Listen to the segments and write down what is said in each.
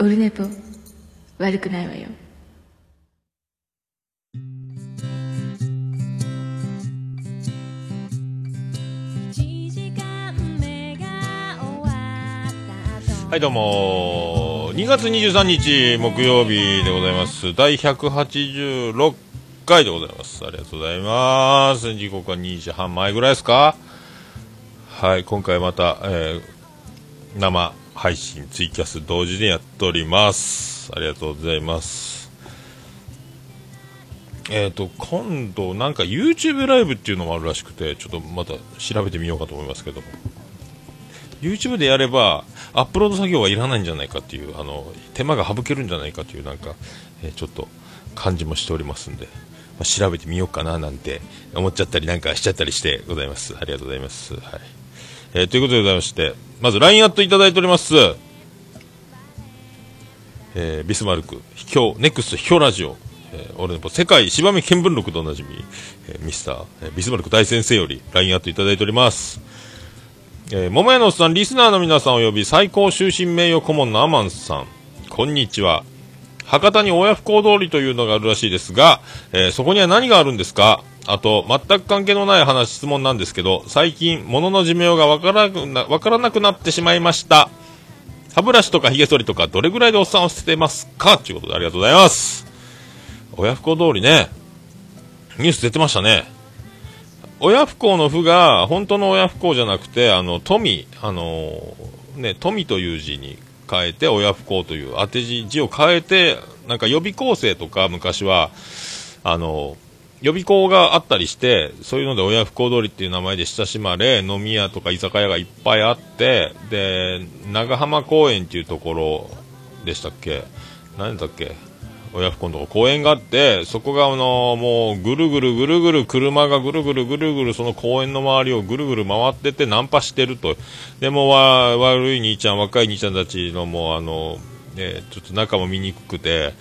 オルネポ悪くないわよ。はいどうも。2月23日木曜日でございます。第186回でございます。ありがとうございます。時刻は2時半前ぐらいですか？はい今回また、えー、生配信ツイキャス同時でやっております。ありがとうございます。えっ、ー、と今度なんか YouTube ライブっていうのもあるらしくてちょっとまた調べてみようかと思いますけども。YouTube でやればアップロード作業はいらないんじゃないかっていうあの手間が省けるんじゃないかというなんか、えー、ちょっと感じもしておりますんで、まあ、調べてみようかななんて思っちゃったりなんかしちゃったりしてございます。ありがとうございます、はい。えー、ということでございましてまず LINE アットいただいております。えー、ビスマルク秘境ネクスト秘境ラジオ。えー、俺の世界芝目見聞録とおなじみ、えー、ミスター、えー、ビスマルク大先生より LINE アットいただいております。えー、桃屋のおっさん、リスナーの皆さんおよび最高終身名誉顧問のアマンさん、こんにちは。博多に親不孝通りというのがあるらしいですが、えー、そこには何があるんですか？あと、全く関係のない話、質問なんですけど、最近、物の寿命がわからなわからなくなってしまいました。歯ブラシとか髭剃りとか、どれぐらいでおっさんを捨ててますか？ということでありがとうございます。親不孝通りね、ニュース出てましたね。親不孝の不が本当の親不孝じゃなくて、あの、富、あの、ね、富という字に変えて、親不孝という当て字、字を変えて、なんか予備校生とか昔は、あの、予備校があったりして、そういうので親不孝通りっていう名前で親しまれ、飲み屋とか居酒屋がいっぱいあって、で、長浜公園っていうところでしたっけ？何だっけ？親不孝のとこ公園があって、そこがあのもうぐるぐるぐるぐる車がぐるぐるぐるぐるその公園の周りをぐるぐる回っててナンパしてると。でもわ悪い兄ちゃん、若い兄ちゃんたちのもうあの、ね、ちょっと仲も見にくくて、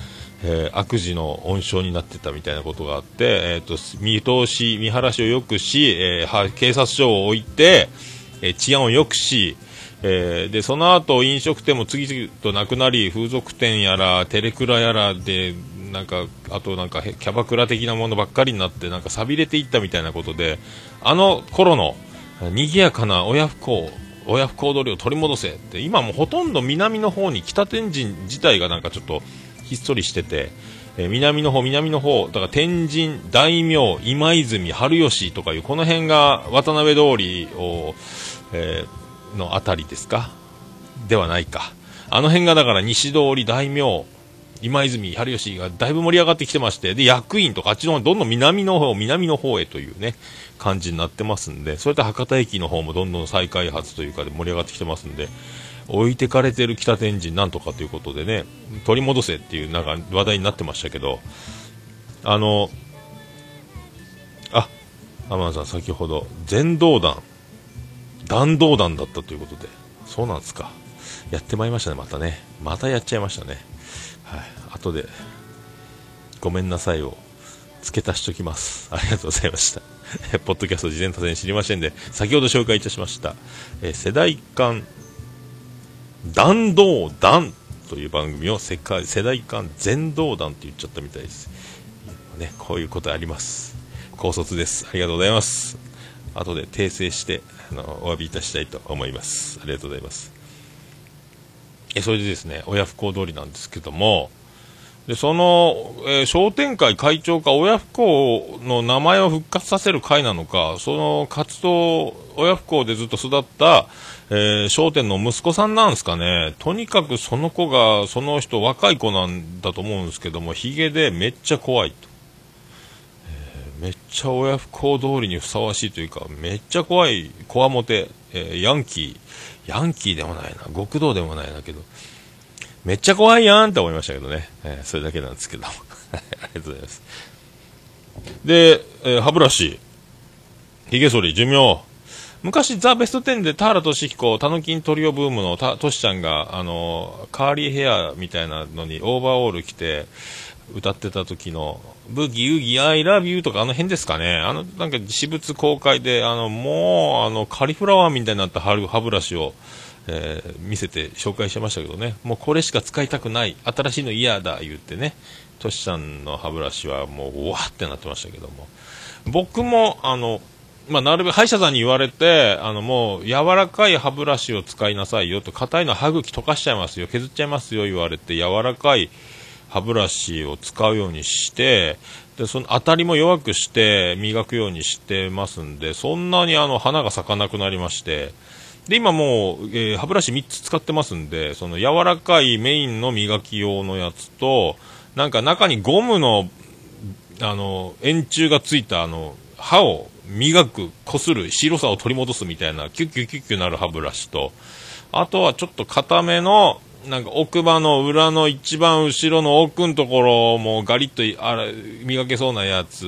えー、悪事の温床になってたみたいなことがあって、えーと、見通し、見晴らしを良くし、えー、警察署を置いて、えー、治安を良くし、えー、でその後飲食店も次々となくなり風俗店やらテレクラやらでなんかあとなんかキャバクラ的なものばっかりになってなんか錆びれていったみたいなことであの頃の賑やかな親不孝親不孝通りを取り戻せって今もほとんど南の方に北天神自体がなんかちょっとひっそりしてて、え、南の方南の方だから天神大名今泉春吉とかいうこの辺が渡辺通りを、えーの辺りですか？ではないか。あの辺がだから西通り大名、今泉春吉がだいぶ盛り上がってきてまして、で、役員とかあっちの方、どんどん南の方、南の方へというね、感じになってますんで、それと博多駅の方もどんどん再開発というかで盛り上がってきてますんで、置いてかれてる北天神なんとかということでね、取り戻せっていうなんか話題になってましたけど、あの、あ、天野さん先ほど、全道団、弾道弾だったということで、そうなんですか。やってまいりましたね、またね。またやっちゃいましたね。はい。後で、ごめんなさいを付け足しときます。ありがとうございました。ポッドキャスト事前多戦知りませんで、先ほど紹介いたしました、えー、世代間弾道弾という番組を世界世代間全道弾って言っちゃったみたいです。ね、こういうことあります。高卒です。ありがとうございます。後で訂正してあのお詫びいたしたいと思いますありがとうございますえそれでですね親不孝通りなんですけどもでその、えー、商店会会長か親不孝の名前を復活させる会なのかその活動親不孝でずっと育った、えー、商店の息子さんなんですかね。とにかくその子がその人若い子なんだと思うんですけどもひげでめっちゃ怖いと。めっちゃ親不孝通りにふさわしいというか、めっちゃ怖い、こわもて、えー、ヤンキー、ヤンキーでもないな、極道でもないなけど、めっちゃ怖いやんって思いましたけどね、えー、それだけなんですけど、ありがとうございます。で、えー、歯ブラシ、髭剃り、寿命、昔、ザ・ベスト10で田原俊彦、たぬきんトリオブームのたトシちゃんが、あのカーリーヘアみたいなのにオーバーオール着て歌ってた時のブギウギ、アイラビューとかあの辺ですかね。あの、なんか私物公開で、あの、もう、あの、カリフラワーみたいになった歯歯ブラシを、えー見せて紹介してましたけどね、もうこれしか使いたくない、新しいの嫌だ言ってね、トシさんの歯ブラシはもう、うわーってなってましたけども、僕も、あの、まあ、なるべく歯医者さんに言われて、あの、もう、柔らかい歯ブラシを使いなさいよと、硬いのは歯茎溶かしちゃいますよ、削っちゃいますよ言われて、柔らかい歯ブラシを使うようにして、で、その当たりも弱くして、磨くようにしてますんで、そんなにあの、花が咲かなくなりまして、で、今もう、えー歯ブラシ3つ使ってますんで、その柔らかいメインの磨き用のやつと、なんか中にゴムのあの、円柱がついた、あの、歯を磨く、こする、白さを取り戻すみたいな、キュッキュッキュッキュなる歯ブラシと、あとはちょっと硬めの、なんか奥歯の裏の一番後ろの奥のところもガリッとあら磨けそうなやつ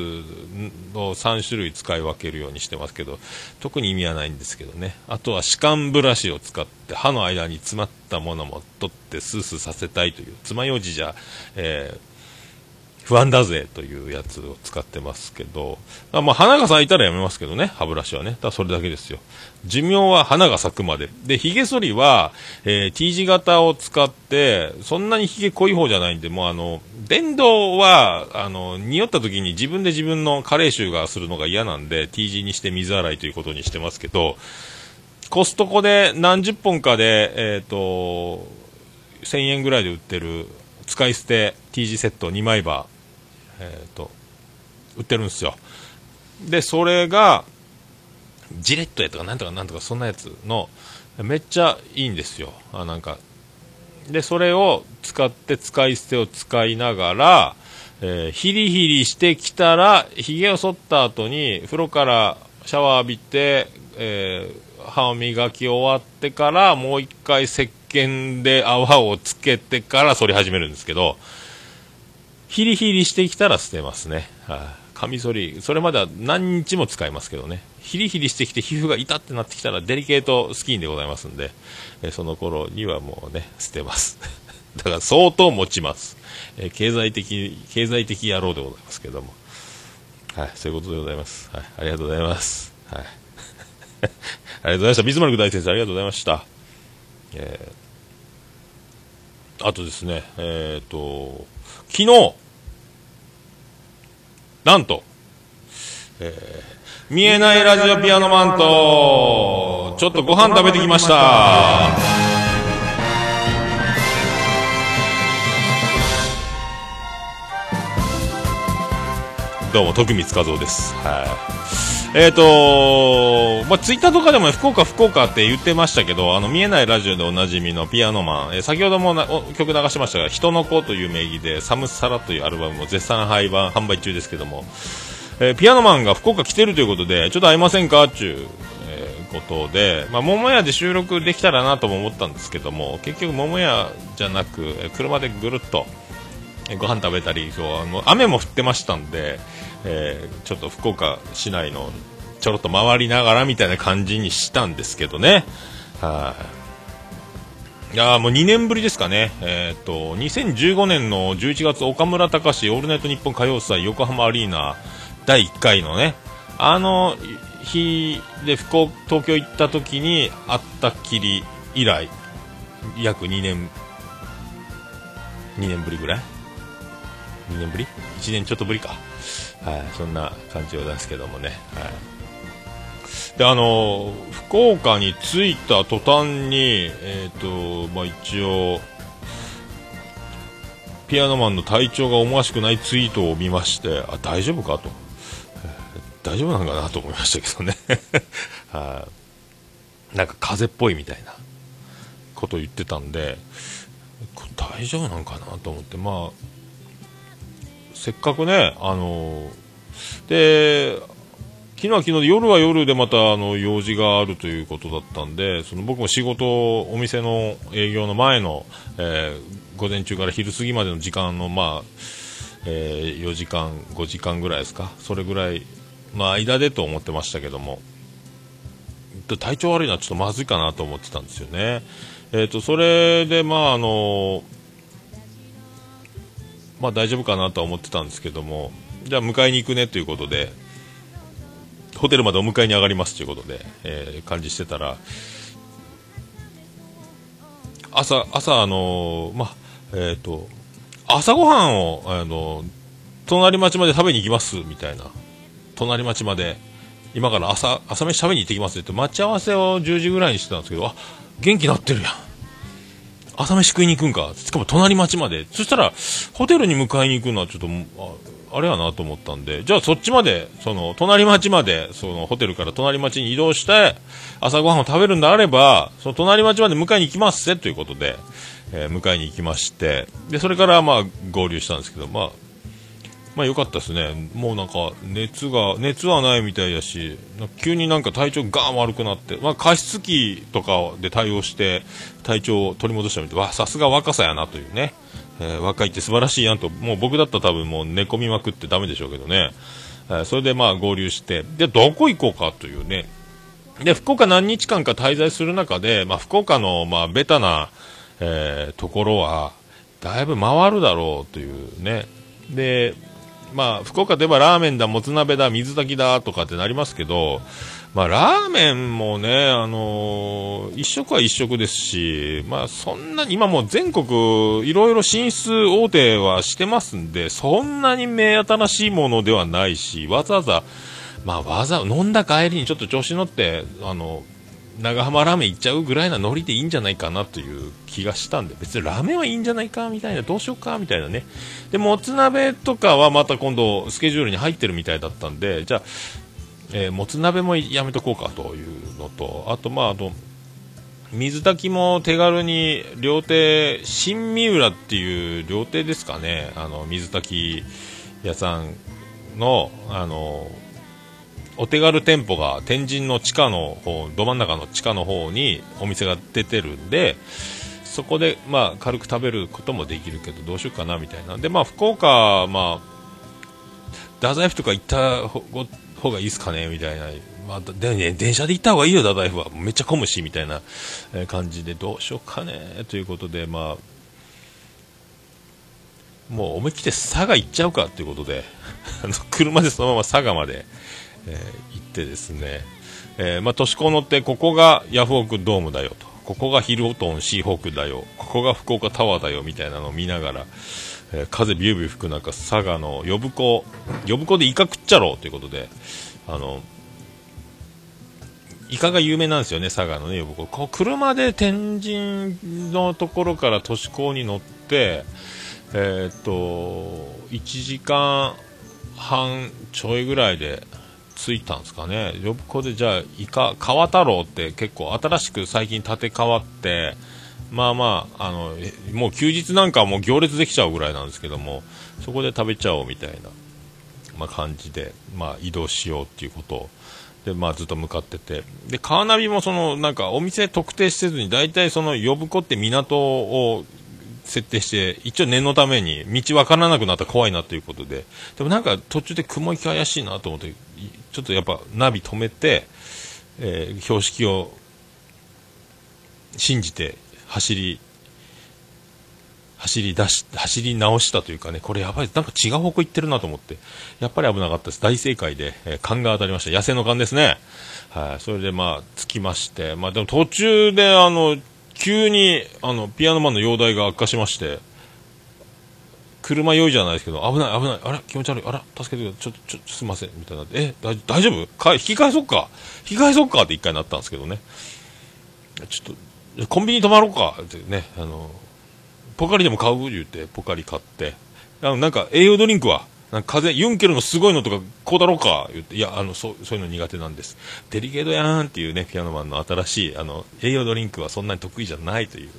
を3種類使い分けるようにしてますけど、特に意味はないんですけどね。あとは歯間ブラシを使って歯の間に詰まったものも取ってスースーさせたいという、爪楊枝じゃ、えー不安だぜというやつを使ってますけど、まあ、花が咲いたらやめますけどね、歯ブラシはね。ただそれだけですよ。寿命は花が咲くまで。で、髭剃りは、えー T 字型を使って、そんなに髭濃い方じゃないんで、もうあの、電動は、あの、匂った時に自分で自分の加齢臭がするのが嫌なんで、T 字にして水洗いということにしてますけど、コストコで何十本かで、えっ、と、1000円ぐらいで売ってる使い捨て T 字セット2枚刃、えっ、と、売ってるんですよ。で、それが、ジレットやとかなんとかなんとかそんなやつの、めっちゃいいんですよ。あ、なんか。で、それを使って使い捨てを使いながら、えーヒリヒリしてきたら、髭を剃った後に、風呂からシャワー浴びて、えー歯を磨き終わってから、もう一回石鹸で泡をつけてから剃り始めるんですけど、ヒリヒリしてきたら捨てますね。はい、カミソリ、それまでは何日も使いますけどね。ヒリヒリしてきて皮膚が痛ってなってきたらデリケートスキンでございますんで、えその頃にはもうね、捨てます。だから相当持ちます。え経済的、経済的野郎でございますけども。はい、そういうことでございます。はい、ありがとうございます。はい。ありがとうございました。ビスマルク大先生、ありがとうございました。えーあとですね、えっ、と、昨日、なんと、えー見えないラジオピアノマンと、ちょっとご飯食べてきました。どうも、徳光和夫です。はい。えっ、とまあ、ツイッターとかでも福岡、福岡って言ってましたけど、あの、見えないラジオでおなじみのピアノマン、えー先ほども曲流しましたが、人の子という名義で、サムサラというアルバムを絶賛販売販売中ですけども、えーピアノマンが福岡来てるということで、ちょっと会いませんかっていう、えーことで、まあ、桃屋で収録できたらなとも思ったんですけども、結局桃屋じゃなく、え車でぐるっと、えーご飯食べたり、今日はあの雨も降ってましたんで、えーちょっと福岡市内のちょろっと回りながらみたいな感じにしたんですけどね。はい。いやもう2年ぶりですかね。えっ、と、2015年の11月、岡村隆史オールナイトニッポン歌謡祭横浜アリーナ第1回のね、あの日で福岡、東京行った時に会ったっきり以来、約2年、2年ぶりぐらい？2年ぶり ?1 年ちょっとぶりか。はい、そんな感じを出すけどもね。はい。で、あの、福岡に着いた途端に、えっ、と、まあ、一応、ピアノマンの体調が思わしくないツイートを見まして、あ、大丈夫か？と。えー大丈夫なんかなと思いましたけどね。はい。なんか風邪っぽいみたいなことを言ってたんで、大丈夫なんかなと思って、まあ、せっかくね、あので、昨日は昨日で夜は夜でまたあの用事があるということだったんで、その僕も仕事、お店の営業の前の、えー午前中から昼過ぎまでの時間の、まあ、えー4時間、5時間ぐらいですか、それぐらいの間でと思ってましたけども、体調悪いのはちょっとまずいかなと思ってたんですよね。えっ、と、それで、まあ、あのまあ大丈夫かなとは思ってたんですけども、じゃあ迎えに行くねということで、ホテルまでお迎えに上がりますということで、えー感じしてたら、朝、朝、あのーま、えっ、と、朝ごはんを、あの隣町まで食べに行きます、みたいな。隣町まで、今から朝、朝飯食べに行ってきますって待ち合わせを10時ぐらいにしてたんですけど、あ、元気になってるやん。朝飯食いに行くんか。しかも隣町まで。そしたら、ホテルに迎えに行くのはちょっと、あれやなと思ったんで、じゃあそっちまで、その、隣町まで、その、ホテルから隣町に移動して、朝ごはんを食べるんであれば、その隣町まで迎えに行きますぜということで、えー、迎えに行きまして、で、それからまあ合流したんですけど、まあ、まあ良かったですね。もうなんか熱が、熱はないみたいだし、急になんか体調ガーン悪くなって、まあ加湿器とかで対応して体調を取り戻したみたいわ、さすが若さやなというね。えー、若いって素晴らしいやんと、もう僕だったら多分もう寝込みまくってダメでしょうけどね。えー、それでまあ合流して、で、どこ行こうかというね。で、福岡何日間か滞在する中で、まあ福岡のまあベタな、えー、ところは、だいぶ回るだろうというね。で、まあ、福岡といえばラーメンだ、もつ鍋だ、水炊きだとかってなりますけど、まあ、ラーメンもね、あのー、一食は一食ですし、まあ、そんなに、今もう全国、いろいろ進出大手はしてますんで、そんなに目新しいものではないし、わざわざ、まあ、わざ、飲んだ帰りにちょっと調子乗って、あの、長浜ラーメン行っちゃうぐらいなノリでいいんじゃないかなという気がしたんで、別にラーメンはいいんじゃないかみたいな、どうしようかみたいなね。で、もつ鍋とかはまた今度スケジュールに入ってるみたいだったんで、じゃあ、えー、もつ鍋もやめとこうかというのと、あと、まあ、あと、水炊きも手軽に料亭、新三浦っていう料亭ですかね、あの、水炊き屋さんの、あの、お手軽店舗が天神の地下の方、ど真ん中の地下の方にお店が出てるんで、そこで、まあ、軽く食べることもできるけど、どうしようかな、みたいな。で、まあ、福岡、まあ、太宰府とか行った方がいいですかね、みたいな。まあ、でね、電車で行った方がいいよ、太宰府は。めっちゃ混むし、みたいな感じで、どうしようかね、ということで、まあ、もう思い切って佐賀行っちゃうかということで、車でそのまま佐賀まで、えー、行ってですね、えー、まあ、都市高乗って、ここがヤフオクドームだよと、ここがヒルトンシーホークだよ、ここが福岡タワーだよみたいなのを見ながら、えー、風ビュービュー吹く中、佐賀の呼子、呼子でイカ食っちゃろうということで、あの、イカが有名なんですよね、佐賀のね、呼子。こう車で天神のところから都市高に乗って、えー、っと、1時間半ちょいぐらいで、ついたんですかね、呼子でじゃあ、イカ、川太郎って結構新しく最近建て替わって、まあまあ、あの、もう休日なんかもう行列できちゃうぐらいなんですけども、そこで食べちゃおうみたいな、まあ、感じで、まあ、移動しようっていうことを、で、まあ、ずっと向かってて、で、カーナビもその、なんか、お店特定せずに、大体その、呼ぶ子って港を設定して、一応念のために、道分からなくなったら怖いなということで、でもなんか途中で雲行き怪しいなと思って、ちょっとやっぱナビ止めて、えー、標識を信じて走り、走り出し、走り直したというかね、これやばい、なんか違う方向行ってるなと思って、やっぱり危なかったです。大正解で、えー、勘が当たりました。野生の勘ですね。はい、それでまあ、着きまして、まあでも途中であの、急に、あの、ピアノマンの容体が悪化しまして、車酔いじゃないですけど、危ない危ない、あれ気持ち悪い、あら、助けてください、ちょっと、ちょすいません、みたいな。え、大丈夫？か引き返そっか。引き返そっかって一回なったんですけどね。ちょっと、コンビニ泊まろうか。ってね、あの、ポカリでも買う？言うて、ポカリ買って、あの、なんか栄養ドリンクは、なんか風、ユンケルのすごいのとか、こうだろうか？言って、いや、あの、そう、そういうの苦手なんです。デリケードやーんっていうね、ピアノマンの新しい、あの、栄養ドリンクはそんなに得意じゃないという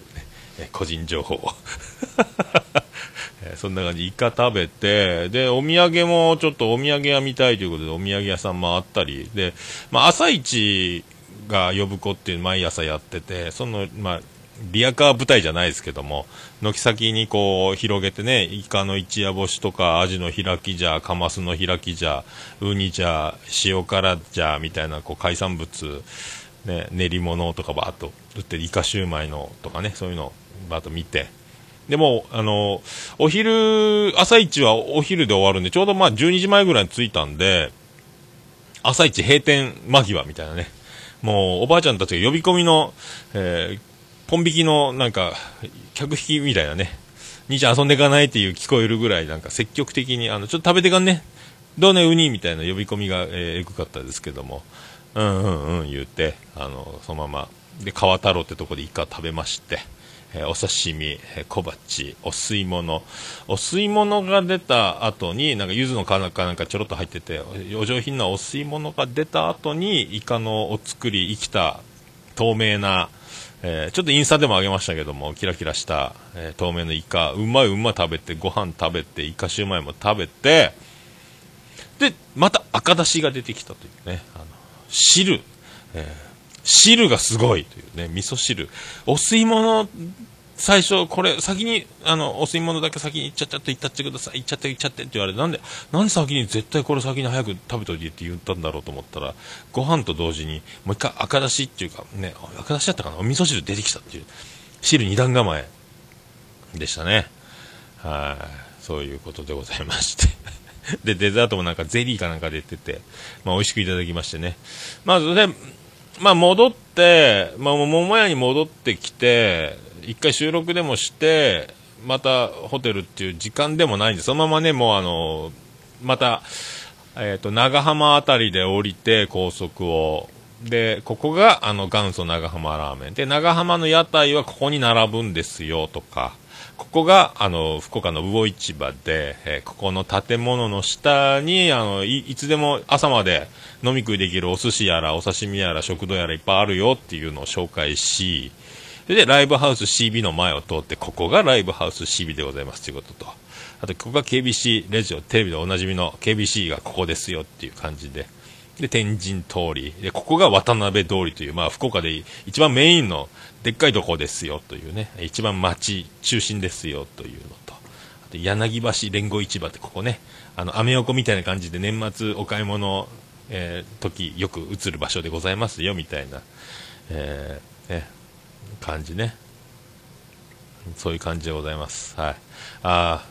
ね、個人情報を、そんな感じ、イカ食べて、で、お土産もちょっとお土産屋見たいということで、お土産屋さん回ったり、で、まあ、朝市が呼ぶ子っていう毎朝やってて、その、まあ、リアカー舞台じゃないですけども、軒先にこう広げてね、イカの一夜干しとか、アジの開きじゃ、カマスの開きじゃ、ウニじゃ、塩辛じゃ、みたいなこう海産物、ね、練り物とかばーっと売ってイカシューマイのとかね、そういうのばーっと見て、でも、あの、お昼、朝一はお昼で終わるんで、ちょうどまあ12時前ぐらいに着いたんで、朝一閉店間際みたいなね。もう、おばあちゃんたちが呼び込みの、えー、ポン引きのなんか、客引きみたいなね、兄ちゃん遊んでいかないっていう聞こえるぐらいなんか積極的に、あの、ちょっと食べてかんね、どうね、ウニみたいな呼び込みが、えー、かったですけども、うんうんうん言って、あの、そのまま、で、川太郎ってとこでイカ食べまして、え、お刺身、え、小鉢、お吸い物。お吸い物が出た後に、なんか柚子の皮かなんかちょろっと入ってて、お上品なお吸い物が出た後に、イカのお作り、生きた、透明な、えー、ちょっとインスタでもあげましたけども、キラキラした、えー、透明のイカ、うまいうま食べて、ご飯食べて、イカシューマイも食べて、で、また赤だしが出てきたというね、あの、汁、えー汁がすごいというね、味噌汁。お吸い物、最初、これ、先に、あの、お吸い物だけ先に行っちゃっちゃって行ったってください、行っちゃって行っちゃってって言われて、なんで、なんで先に絶対これ先に早く食べといてって言ったんだろうと思ったら、ご飯と同時に、もう一回赤だしっていうか、ね、赤だしだったかな、お味噌汁出てきたっていう、汁二段構えでしたね。はい、そういうことでございまして。で、デザートもなんかゼリーかなんか出てて、まあ美味しくいただきましてね。まずね、まあ、戻って、まあ、桃屋に戻ってきて、一回収録でもして、またホテルっていう時間でもないんで、そのままね、もうあの、また、えっ、ー、と、長浜あたりで降りて、高速を。で、ここが、あの、元祖長浜ラーメン。で、長浜の屋台はここに並ぶんですよ、とか。ここが、あの、福岡の魚市場で、えー、ここの建物の下に、あのい、いつでも朝まで飲み食いできるお寿司やら、お刺身やら、食堂やらいっぱいあるよっていうのを紹介し、で、ライブハウス CB の前を通って、ここがライブハウス CB でございますということと、あと、ここが KBC レジオ、テレビでおなじみの KBC がここですよっていう感じで、で、天神通り。で、ここが渡辺通りという、まあ、福岡で一番メインのでっかいとこですよというね、一番町中心ですよというのと、あと柳橋連合市場ってここね、あの、アメ横みたいな感じで年末お買い物、えー、時よく映る場所でございますよみたいな、えー、ね、感じね。そういう感じでございます。はい。あ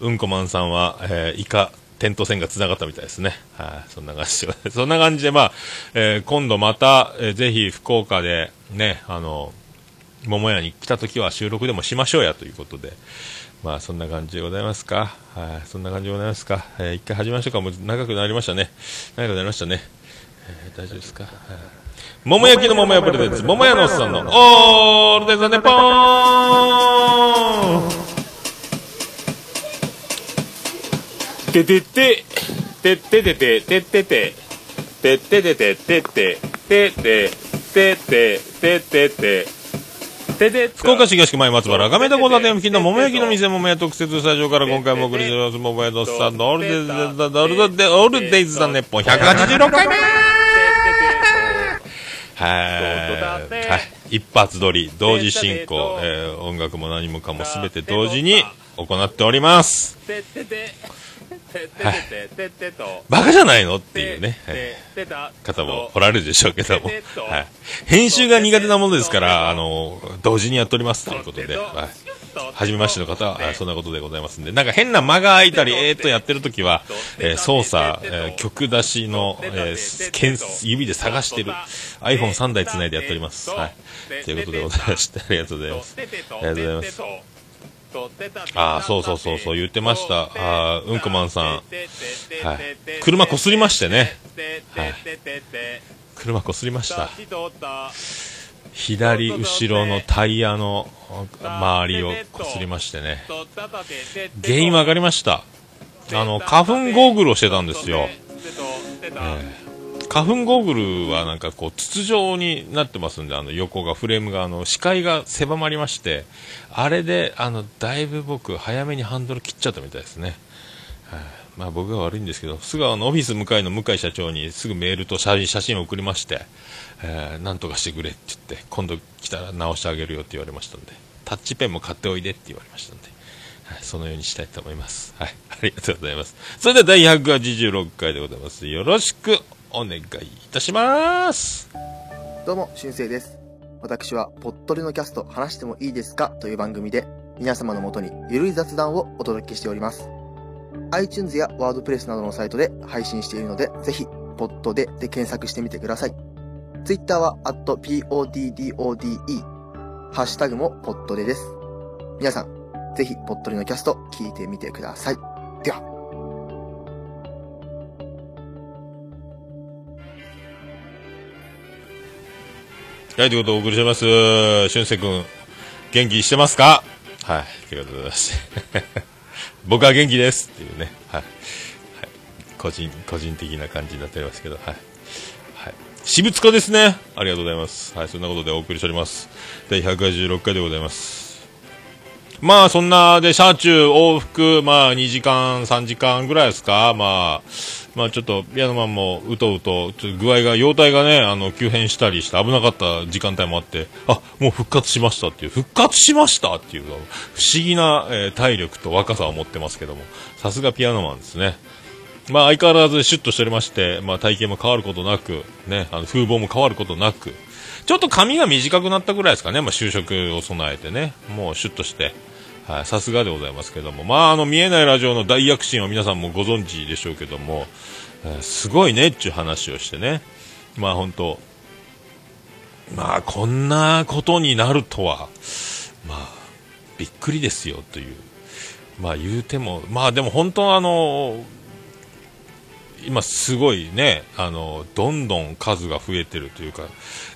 うんこまんさんは、えー、イカ、点と線が繋がったみたいですね。はい、そんな感じで、そんな感じで、まあ、えー、今度また、えー、ぜひ福岡で、ね、あの、桃屋に来た時は収録でもしましょうやということで、まあそんな感じでございますか。はい、そんな感じでございますか。えー、一回始めましょうか。もう長くなりましたね。長くなりましたね。えー、大丈夫ですか？はい桃焼きの桃屋プレゼンツ、桃屋のおっさんの、オールデザネポーンててて、てててて、ててて、てててて、ててて、ててて、ててて、てて福岡市東区前松原、亀田交差点付近の桃焼きの店桃屋特設スタジオから今回もお送りしております、桃屋のさんのオールデイズ、オールデイズだね、ポン186回目はい。一発撮り、同時進行、えー、音楽も何もかも全て同時に行っております。はい、バカじゃないのっていうね、はい、方もおられるでしょうけども、はい、編集が苦手なものですから、あの、同時にやっておりますということで、はい、初めましての方は、そんなことでございますんで、なんか変な間が空いたり、えー、っとやってる時は、えー、操作、えー、曲出しの、えー、指で探してる iPhone3 台つないでやっております。はい。と。いうこと。でございまして、ありがと。うございます。ありがと。うございます。ああ、そうそうそうそう、言ってました。ああ、うんこまんさん。はい。車こすりましてね。はい。車こすりました。左後ろのタイヤの周りをこすりましてね。原因分かりました。あの、花粉ゴーグルをしてたんですよ。えー花粉ゴーグルはなんかこう筒状になってますんで、あの横が、フレームが、あの視界が狭まりまして、あれで、あの、だいぶ僕、早めにハンドル切っちゃったみたいですね。はあ、まあ僕が悪いんですけど、すぐあのオフィス向かいの向井社長にすぐメールと写真を送りまして、えー、なんとかしてくれって言って、今度来たら直してあげるよって言われましたんで、タッチペンも買っておいでって言われましたんで、はい、そのようにしたいと思います。はい、ありがとうございます。それでは第186回でございます。よろしくお願いいたしますどうも、しゅんせいです。私は、ぽっとりのキャスト話してもいいですかという番組で、皆様のもとにゆるい雑談をお届けしております。iTunes やワードプレスなどのサイトで配信しているので、ぜひ、ポッドでで検索してみてください。Twitter は、poddode、ハッシュタグもポットレです。皆さん、ぜひ、ポットレのキャスト聞いてみてください。では。はい、ということでお送りしてます。俊介くん、元気してますか？はい、ということでございまして。僕は元気ですっていうね、はい。はい、個人、個人的な感じになっておりますけど、はい。はい。私物化ですね。ありがとうございます。はい、そんなことでお送りしております。第186回でございます。まあ、そんなで、車中往復、まあ、2時間、3時間ぐらいですか？まあ、まあちょっと、ピアノマンもうとうと、ちょっと具合が、容体がね、あの、急変したりして危なかった時間帯もあって、あ、もう復活しましたっていう、復活しましたっていう、不思議な、えー体力と若さを持ってますけども、さすがピアノマンですね。まあ相変わらずシュッとしておりまして、まあ体型も変わることなく、ね、あの風貌も変わることなく、ちょっと髪が短くなったぐらいですかね、まあ就職を備えてね、もうシュッとして、はい、さすがでございますけども、まああの見えないラジオの大躍進を皆さんもご存知でしょうけども、えーすごいねっていう話をしてね、まあ本当、まあこんなことになるとは、まあびっくりですよという、まあ言うても、まあでも本当あの、今すごいね、あの、どんどん数が増えてるというか、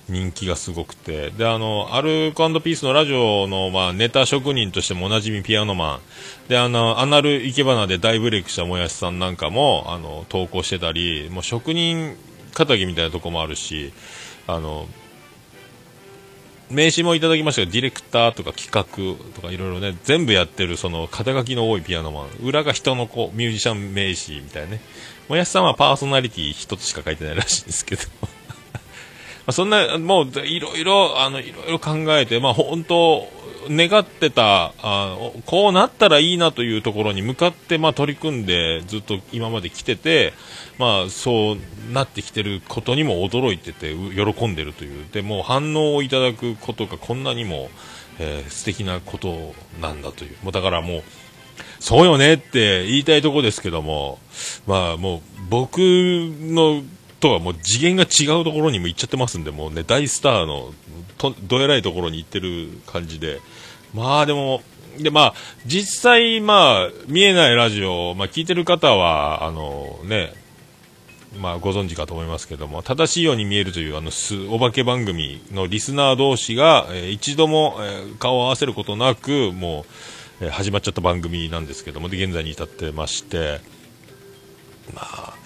人気がすごくて、で、あの、アルコピースのラジオの、まあ、ネタ職人としてもおなじみピアノマン、で、あの、アナル生け花で大ブレイクしたもやしさんなんかも、あの、投稿してたり、もう職人仇みたいなとこもあるし、あの、名刺もいただきましたが、ディレクターとか企画とかいろいろね、全部やってる、その、肩書きの多いピアノマン。裏が人の子、ミュージシャン名刺みたいなね。もやしさんはパーソナリティ一つしか書いてないらしいんですけど。まあそんな、もう、いろいろ、あの、いろいろ考えて、まあ、本当、願ってたあ、こうなったらいいなというところに向かって、まあ、取り組んで、ずっと今まで来てて、まあ、そうなってきてることにも驚いてて、喜んでるという。で、も反応をいただくことがこんなにも、えー素敵なことなんだという。もうだからもう、そうよねって言いたいとこですけども、まあもう僕のとはもう次元が違うところにも行っちゃってますんで、もうね、大スターのとどえらいところに行ってる感じで、まあでも、でまあ、実際、まあ、見えないラジオ、まあ、聞いてる方は、あのね、まあ、ご存知かと思いますけども、正しいように見えるという、あの、す、お化け番組のリスナー同士が、えー一度も、えー顔を合わせることなく、もう、えー始まっちゃった番組なんですけども、で、現在に至ってまして、まあ、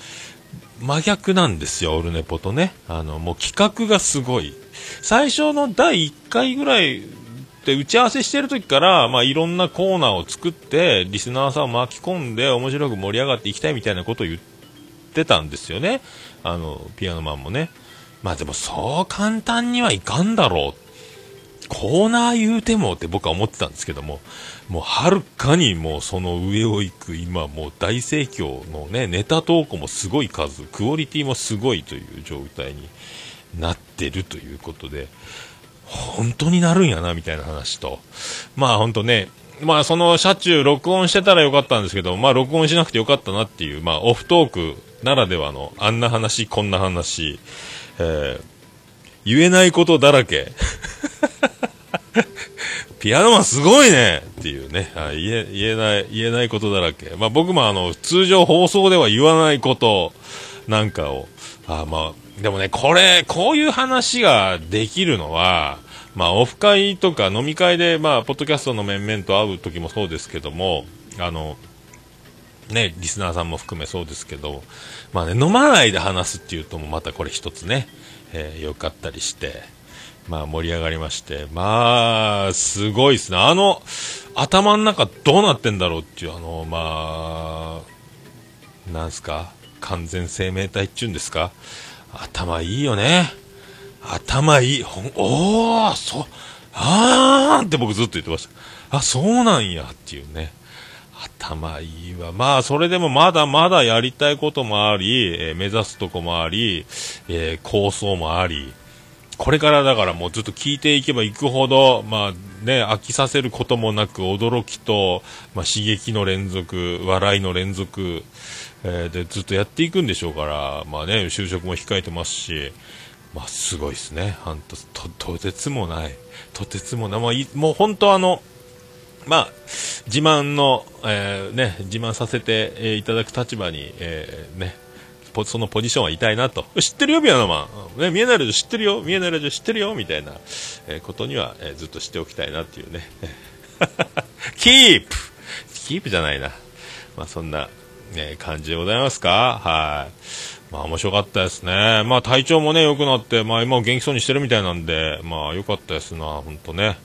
真逆なんですよ、オルネポとね。あの、もう企画がすごい。最初の第1回ぐらいで打ち合わせしてる時から、まあ、いろんなコーナーを作って、リスナーさんを巻き込んで面白く盛り上がっていきたいみたいなことを言ってたんですよね。あの、ピアノマンもね。まあでもそう簡単にはいかんだろう。コーナー言うてもって僕は思ってたんですけども、もうはるかにもうその上を行く今もう大盛況のね、ネタ投稿もすごい数、クオリティもすごいという状態になってるということで、本当になるんやなみたいな話と、まあ本当ね、まあその車中録音してたらよかったんですけど、まあ録音しなくてよかったなっていう、まあオフトークならではのあんな話、こんな話、えー言えないことだらけ。ピアノマンすごいねっていうね、あ言え、言えない、言えないことだらけ。まあ僕もあの、通常放送では言わないことなんかを、あまあ、でもね、これ、こういう話ができるのは、まあオフ会とか飲み会で、まあ、ポッドキャストの面々と会う時もそうですけども、あの、ね、リスナーさんも含めそうですけど、まあね、飲まないで話すっていうともまたこれ一つね、えー、よかったりして、まあ盛り上がりまして、まあ、すごいですね。あの、頭の中どうなってんだろうっていう、あの、まあ、なんすか、完全生命体っていうんですか、頭いいよね。頭いい。ほんおー、そう、あーって僕ずっと言ってました。あ、そうなんやっていうね。頭いいわ。まあ、それでもまだまだやりたいこともあり、えー目指すとこもあり、えー構想もあり、これからだからもうずっと聞いていけばいくほど、まあね、飽きさせることもなく、驚きと、まあ刺激の連続、笑いの連続、えーでずっとやっていくんでしょうから、まあね、就職も控えてますし、まあ、すごいですね。ほんと、と、とてつもない。とてつもない。もうい、もう本当あの、まあ、自慢の、えー、ね、自慢させて、えー、いただく立場に、えー、ね、そのポジションはいたいなと。知ってるよ、ピアノマン。ね、見えないラジオ知ってるよ、見えないラジオ知ってるよ、みたいな、え、ことには、えー、ずっとしておきたいなっていうね。キープキープじゃないな。まあ、そんな、ね、感じでございますかはい。まあ、面白かったですね。まあ、体調もね、良くなって、まあ、今も元気そうにしてるみたいなんで、まあ、良かったですな、本当ね。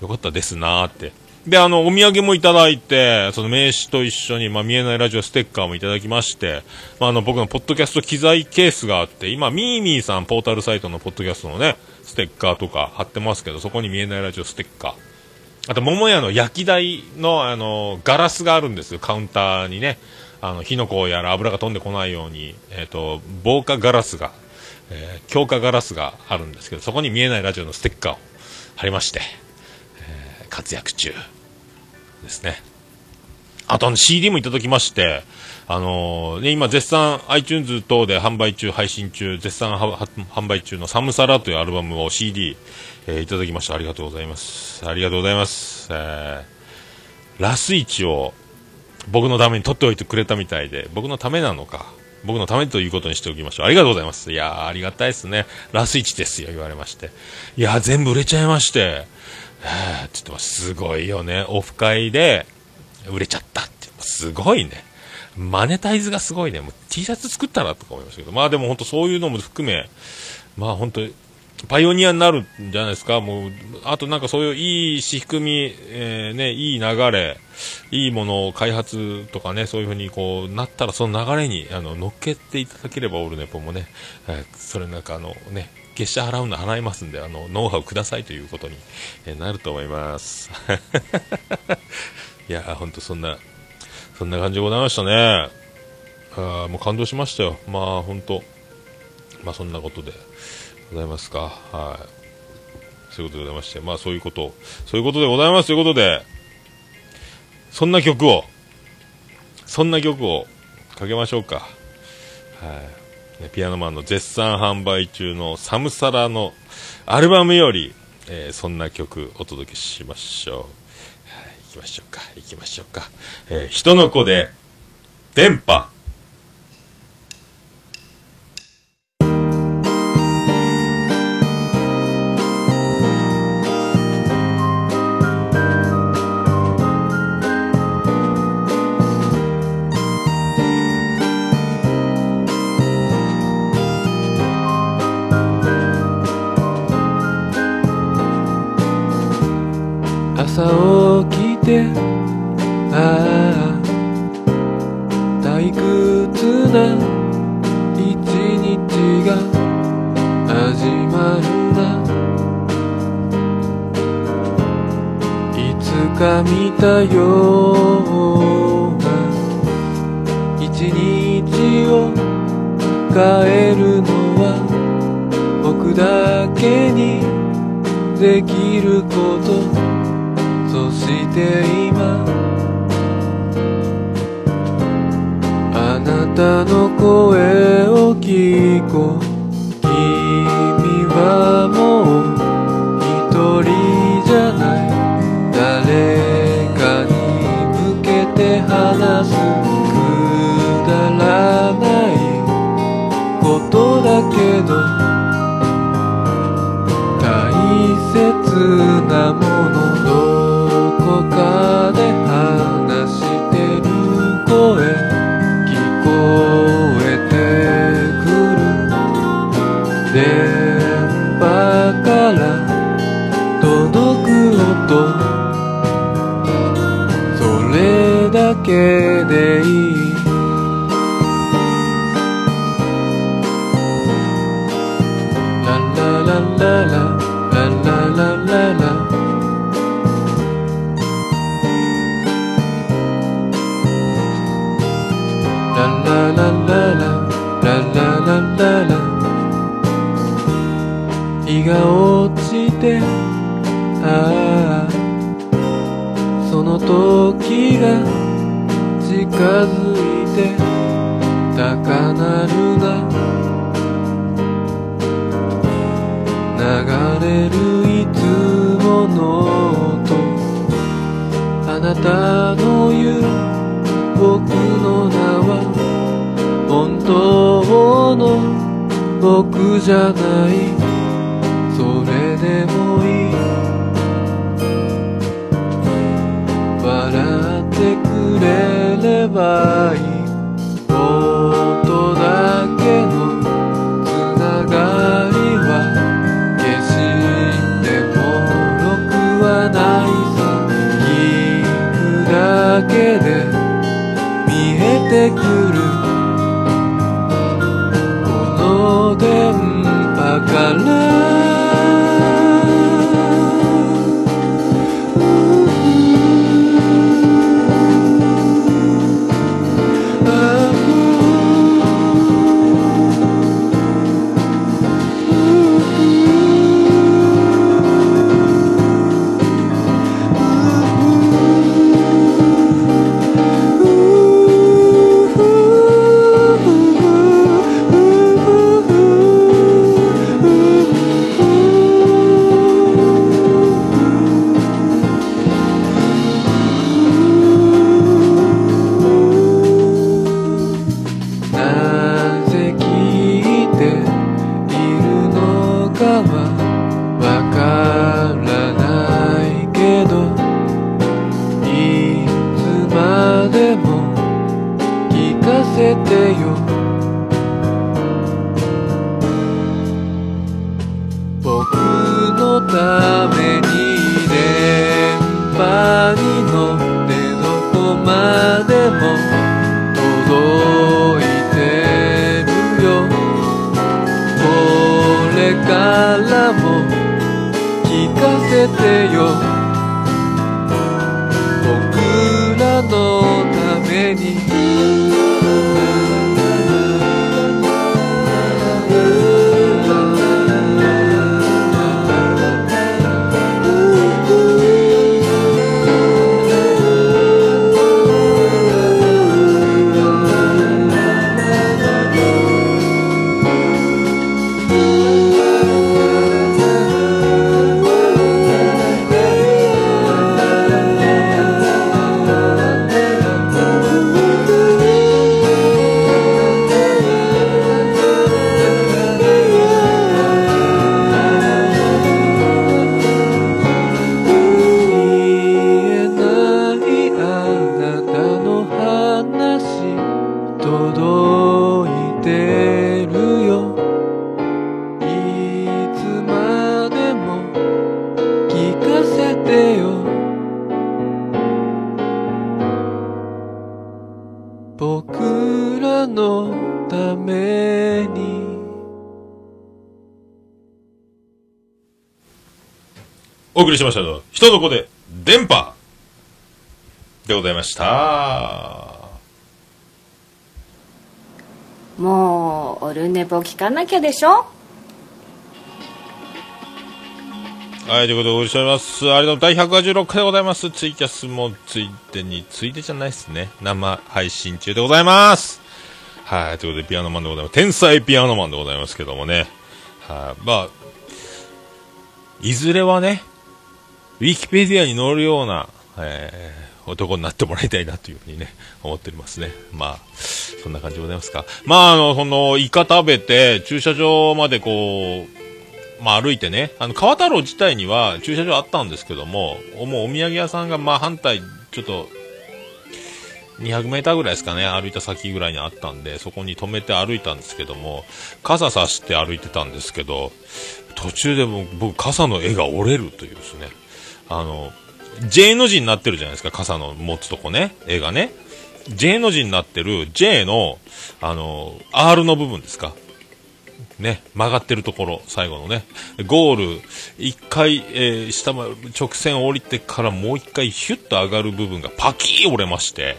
良かったですなって。で、あの、お土産もいただいて、その名刺と一緒に、まあ、見えないラジオステッカーもいただきまして、まあ、あの、僕のポッドキャスト機材ケースがあって、今、ミーミーさん、ポータルサイトのポッドキャストのね、ステッカーとか貼ってますけど、そこに見えないラジオステッカー。あと、桃屋の焼き台の、あの、ガラスがあるんですよ、カウンターにね。あの、火の粉やら油が飛んでこないように、えっ、ー、と、防火ガラスが、えー、強化ガラスがあるんですけど、そこに見えないラジオのステッカーを貼りまして、活躍中。ですね。あとあの CD もいただきまして、あのー、ね、今絶賛 iTunes 等で販売中、配信中、絶賛販売中のサムサラというアルバムを CD、えー、いただきました。ありがとうございます。ありがとうございます。えー、ラスイチを僕のために取っておいてくれたみたいで、僕のためなのか、僕のためということにしておきましょう。ありがとうございます。いやーありがたいですね。ラスイチですよ、言われまして。いやー全部売れちゃいまして。はちょっとすごいよね。オフ会で売れちゃったって。すごいね。マネタイズがすごいね。もう T シャツ作ったらとか思いましたけど。まあでも本当そういうのも含め、まあ本当パイオニアになるんじゃないですか。もう、あとなんかそういういい仕組み、えー、ね、いい流れ、いいものを開発とかね、そういう風にこうなったらその流れにあの乗っけていただければオールネポもね、えー、それなんかあのね、月謝払うの払いますんで、あの、ノウハウくださいということに、えなると思います。いや、ほんとそんな、そんな感じでございましたね。あもう感動しましたよ。まあ、ほんと、まあそんなことでございますか。はい。そういうことでございまして、まあそういうこと、そういうことでございますということで、そんな曲を、そんな曲をかけましょうか。はい。ピアノマンの絶賛販売中のサムサラのアルバムより、えー、そんな曲お届けしましょう。い、行きましょうか、行きましょうか。えー、人の子で、電波。朝起きてああ退屈な一日が始まるな。いつか見たような一日を変えるのは僕だけにできること。て今あなたの声を聞こう君はもう一人じゃない。誰かに向けて話す。くだらないことだけど。大切なもの。が落ちてああその時が近づいて高鳴るな。流れるいつもの音。あなたの言う僕の名は本当の僕じゃない。めきゃでしょ？はい、ということでお送りしております。あれの第156回でございます。ツイキャスもついでに、ついでじゃないですね。生配信中でございます。はい、ということでピアノマンでございます。天才ピアノマンでございますけどもね。はい、まあ、いずれはね、ウィキペディアに載るような、えー男になってもらいたいなというふうにね、思っておりますね。まあ、そんな感じでございますか。まあ、あの、その、イカ食べて、駐車場までこう、まあ歩いてね、あの、川太郎自体には駐車場あったんですけども、もうお土産屋さんがまあ反対、ちょっと、200メーターぐらいですかね、歩いた先ぐらいにあったんで、そこに止めて歩いたんですけども、傘さして歩いてたんですけど、途中でも僕、傘の絵が折れるというですね、あの、J の字になってるじゃないですか、傘の持つとこね、絵がね。J の字になってる J の、あの、R の部分ですか。ね、曲がってるところ、最後のね。ゴール、一回、えー下ま、直線降りてからもう一回ヒュッと上がる部分がパキー折れまして、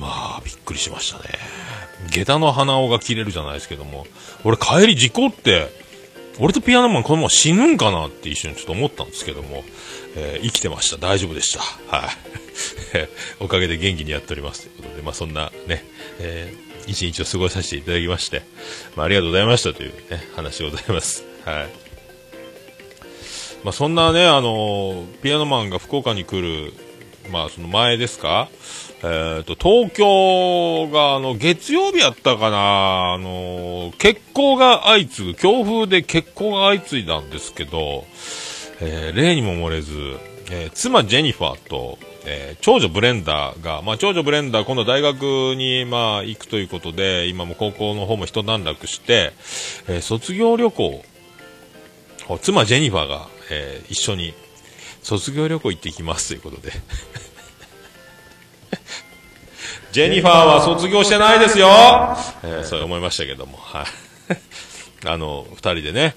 まあ、びっくりしましたね。下駄の鼻緒が切れるじゃないですけども、俺帰り事故って、俺とピアノマンこのまま死ぬんかなって一瞬ちょっと思ったんですけども、えー生きてました。大丈夫でした。はい。おかげで元気にやっております。ということで、まあそんなね、えー一日を過ごさせていただきまして、まあありがとうございましたというね、話でございます。はい。まあそんなね、あのピアノマンが福岡に来るまあその前ですか？えっ、と、東京が、あの、月曜日やったかな、あの、欠航が相次ぐ、強風で欠航が相次いだんですけど、えー例にも漏れず、えー妻ジェニファーと、えー長女ブレンダーが、まあ、長女ブレンダー今度大学に、まあ、行くということで、今も高校の方も一段落して、えー卒業旅行を妻ジェニファーが、えー一緒に卒業旅行行ってきますということで。ジェニファーは卒業してないですよ、えーそう思いましたけども、はい。あの、二人でね、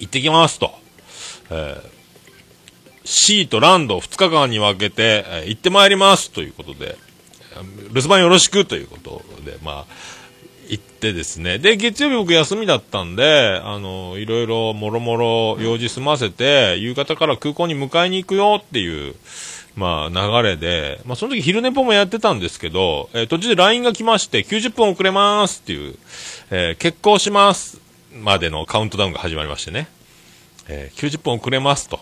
行ってきますと。えー、C とランド2日間に分けて、えー行ってまいりますということで、留守番よろしくということで、まあ、行ってですね。で、月曜日僕休みだったんで、あの、いろいろもろもろ用事済ませて、夕方から空港に迎えに行くよっていう、まあ、流れで、まあ、その時昼寝ぽもやってたんですけど、えー途中で LINE が来まして、90分遅れますっていう、えー結婚しますまでのカウントダウンが始まりましてね。えー90分遅れますと。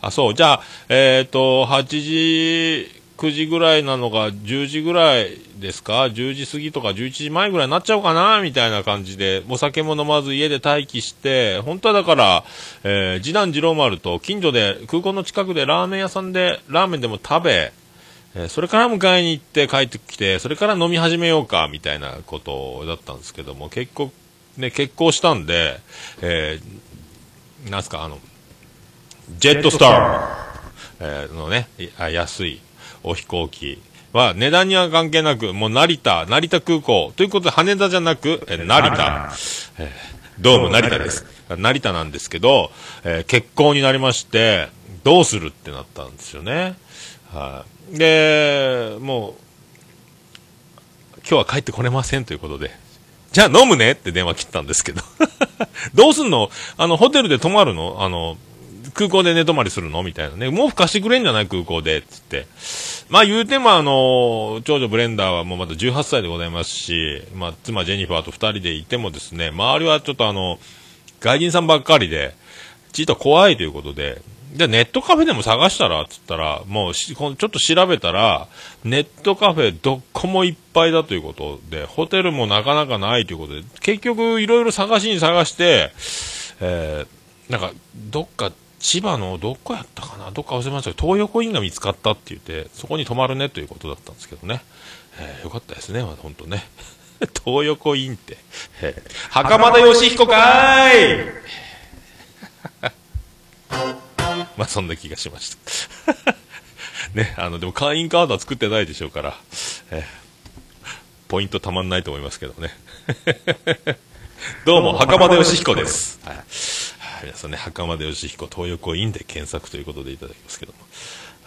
あ、そう、じゃあ、えっ、と、8時、9時ぐらいなのが10時ぐらいですか ?10 時過ぎとか11時前ぐらいになっちゃうかなみたいな感じで、お酒も飲まず家で待機して、本当はだから、えー次男次郎丸と近所で、空港の近くでラーメン屋さんで、ラーメンでも食べ、えそれから迎えに行って帰ってきて、それから飲み始めようか、みたいなことだったんですけども、結構、ね、結婚したんで、えーなんすか、あの、ジェットスター、えーのね、安いお飛行機は値段には関係なく、もう成田、成田空港、ということで羽田じゃなく、えー成田、えーどうも成田です。成田なんですけど、えー結婚になりまして、どうするってなったんですよね。はい。で、もう、今日は帰ってこれませんということで、じゃあ飲むねって電話切ったんですけど。どうすんの？あの、ホテルで泊まるの？あの、空港で寝泊まりするの？みたいなね。毛布貸してくれんじゃない空港で。つって。まあ言うてもあの、長女ブレンダーはもうまだ18歳でございますし、まあ妻ジェニファーと2人でいてもですね、周りはちょっとあの、外人さんばっかりで、ちょっと怖いということで、じゃあネットカフェでも探したらつったら、もうしこのちょっと調べたら、ネットカフェどこもいっぱいだということで、ホテルもなかなかないということで、結局いろいろ探しに探して、えー、なんか、どっか、千葉のどこやったかなどっか忘れましたけど、東横インが見つかったって言って、そこに泊まるねということだったんですけどね。えーよかったですね、まあ、本当ね。東横インって。えー袴田義彦かーい まあそんな気がしました。ね、あの、でも会員カードは作ってないでしょうから、えーポイントたまんないと思いますけどね。どうも、袴田義彦です。はい。はい皆さんね、袴田義彦、東横インで検索ということでいただきますけども。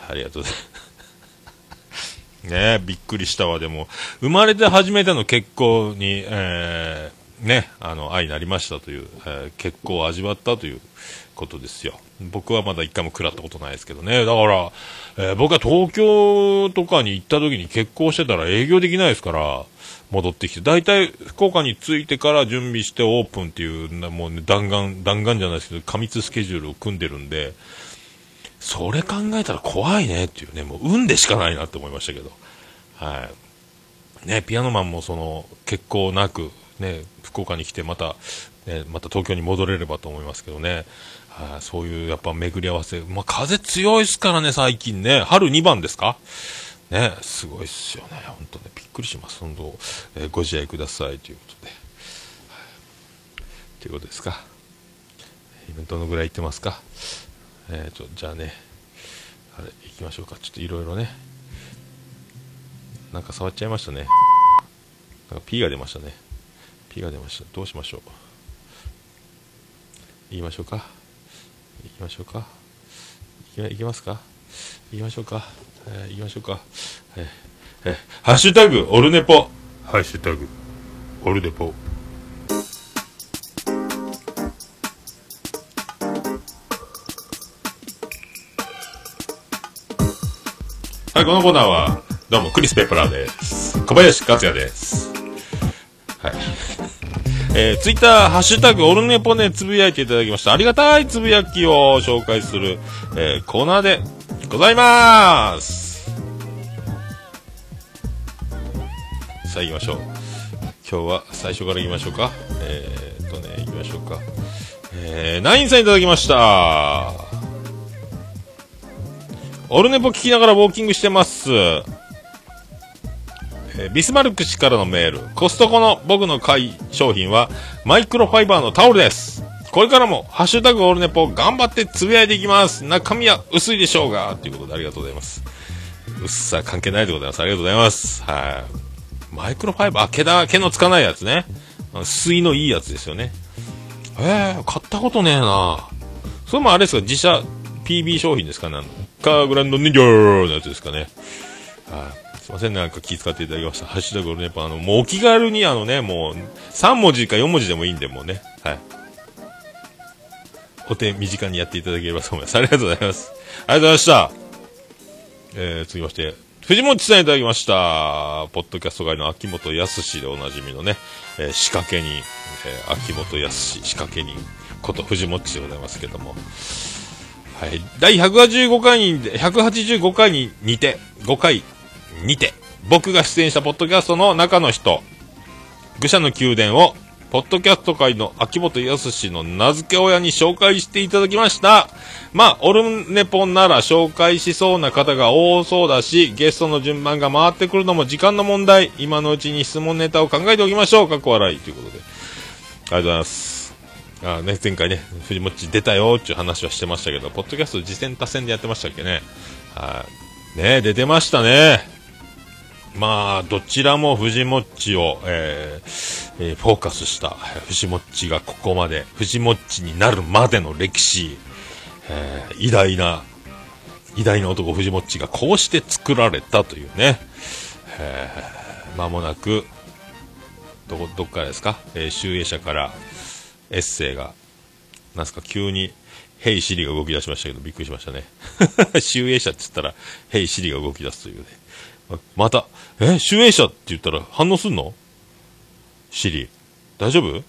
ありがとうございます。ねえびっくりしたわ、でも、生まれて初めての結婚に、えーね、あの、愛になりましたという、えー結婚を味わったということですよ。僕はまだ一回も食らったことないですけどね。だから、えー僕は東京とかに行った時に結婚してたら営業できないですから、戻ってきて、大体福岡に着いてから準備してオープンっていう、もうね、弾丸、弾丸じゃないですけど、過密スケジュールを組んでるんで、それ考えたら怖いねっていうね、もう運でしかないなって思いましたけど。はい。ね、ピアノマンもその、結構なく、ね、福岡に来てまた、ね、また東京に戻れればと思いますけどね。はい、そういうやっぱ巡り合わせ。まあ、風強いですからね、最近ね。春2番ですか？ね、すごいっすよね。本当ね、びっくりします。本当、えーご自愛くださいということで。はいということですか？今どのぐらい行ってますか？えーと、じゃあね、あれ、行きましょうか。ちょっといろいろね。なんか触っちゃいましたね。なんか P が出ましたね。P が出ました。どうしましょう？言いましょうか？行きましょうか。いきまいきますか？行きましょうか。えー行きましょうか。えーえーハッシュタグ、オルネポ。ハッシュタグ、オルネポ。はい、このコーナーは、どうも、クリス・ペプラーです。小林克也です。えー、ツイッター、ハッシュタグ、オルネポでつぶやいていただきました。ありがたいつぶやきを紹介する、えー、コーナーでございます。さあ行きましょう。今日は最初から行きましょうか。えー、っとね、行きましょうか。えー、ナインさんいただきました。オルネポ聞きながらウォーキングしてます。えービスマルク氏からのメール。コストコの僕の買い商品はマイクロファイバーのタオルです。これからも、ハッシュタグオールネポ頑張ってつぶやいていきます。中身は薄いでしょうが。ということでありがとうございます。薄さ関係ないでございます。ありがとうございます。はい。マイクロファイバー、毛だ、毛のつかないやつね。あの水のいいやつですよね。えー、買ったことねえなそれもあれですか、自社 PB 商品ですか？ね。カーグランドニギョーのやつですかね。はい。すいません、なんか気遣っていただきました。ハッシュタグオルネポ、あの、もうお気軽にあのね、もう、3文字か4文字でもいいんで、もうね。はい。お手短にやっていただければと思います。ありがとうございます。ありがとうございました。えー、続きまして、藤本さんいただきました。ポッドキャスト界の秋元康でおなじみのね、えー仕掛け人、えー秋元康仕掛け人こと藤本でございますけども。はい。第185回に、185回に似て、5回にて、僕が出演したポッドキャストの中の人、愚者の宮殿を、ポッドキャスト界の秋元康の名付け親に紹介していただきました。まあ、オルネポンなら紹介しそうな方が多そうだし、ゲストの順番が回ってくるのも時間の問題。今のうちに質問ネタを考えておきましょう。かっこ笑い。ということで。ありがとうございます。あね、前回ね、藤もっち出たよっていう話はしてましたけど、ポッドキャスト次戦多戦でやってましたっけね。はい。ね出てましたね。まあ、どちらも藤もっちを、えーえーフォーカスした、藤もっちがここまで、藤もっちになるまでの歴史、えー偉大な、偉大な男藤もっちがこうして作られたというね、えー間もなく、どこ、どっからですか、えー集英社からエッセイが、なんすか、急に、ヘイシリが動き出しましたけど、びっくりしましたね。集英社って言ったら、ヘイシリが動き出すというね。また、え、集英社って言ったら反応すんの？シリ。大丈夫？びっ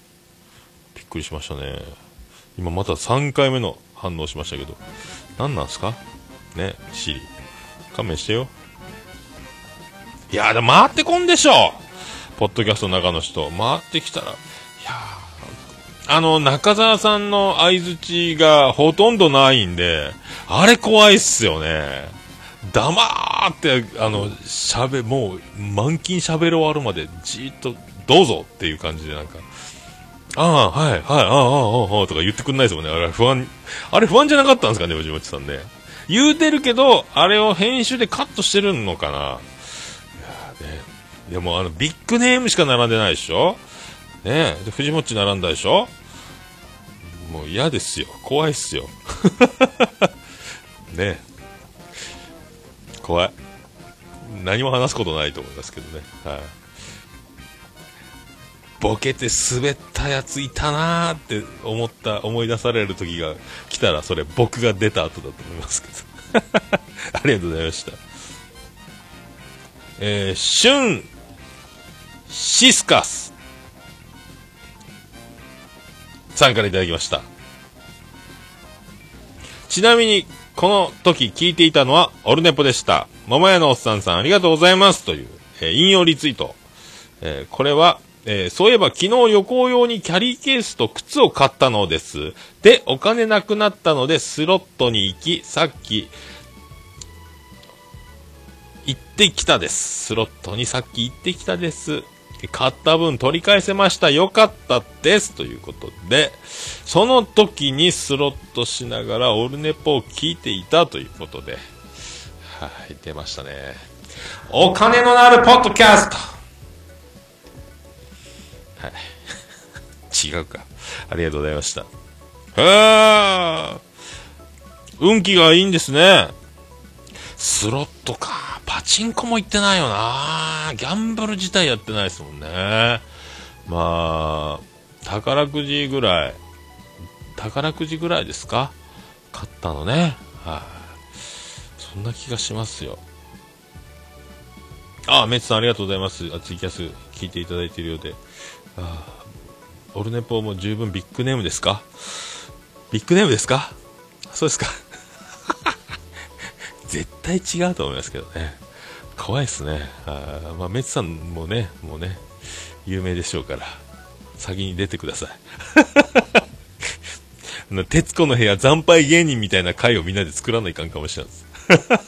くりしましたね。今また3回目の反応しましたけど、何なんすか？ね、シリ。勘弁してよ。いやーでも回ってこんでしょポッドキャストの中の人。回ってきたら、いやあの、中澤さんの相づちがほとんどないんで、あれ怖いっすよね。黙って、あの、喋、もう、満勤喋り終わるまで、じーっと、どうぞっていう感じでなんか、ああ、はい、はい、ああ、ああ、ああ、とか言ってくんないですもんね。あれ不安、あれ不安じゃなかったんですかね、藤本さんね。言うてるけど、あれを編集でカットしてるのかな。いやね、でもあの、ビッグネームしか並んでないでしょねで、藤本並んだでしょもう嫌ですよ。怖いっすよ。ね怖い。何も話すことないと思いますけどね。はい。ボケて滑ったやついたなーって思った、思い出される時が来たら、それ僕が出た後だと思いますけど。ありがとうございました。えー、シュン、シスカス。さんからいただきました。ちなみに、この時聞いていたのは、オルネポでした。桃屋のおっさんさん、ありがとうございます。という、えー引用リツイート。えーこれは、えーそういえば昨日旅行用にキャリーケースと靴を買ったのです。で、お金なくなったのでスロットに行き、さっき、行ってきたです。スロットにさっき行ってきたです。買った分取り返せました。よかったです。ということで、その時にスロットしながらオルネポを聞いていたということで、はい、出ましたね。お金のなるポッドキャストはい。違うか。ありがとうございました。へー運気がいいんですね。スロットか。パチンコも行ってないよな。ギャンブル自体やってないですもんね。まあ、宝くじぐらい。宝くじぐらいですか？買ったのね。はい、そんな気がしますよ。あ、メッツさんありがとうございます。あツイキャス聞いていただいているようで。あオルネポも十分ビッグネームですか？ビッグネームですか？そうですか絶対違うと思いますけどね。怖いですね。あーまあ、メツさんもね、もうね、有名でしょうから、先に出てください。あの徹子の部屋惨敗芸人みたいな会をみんなで作らないかんかもしれないです。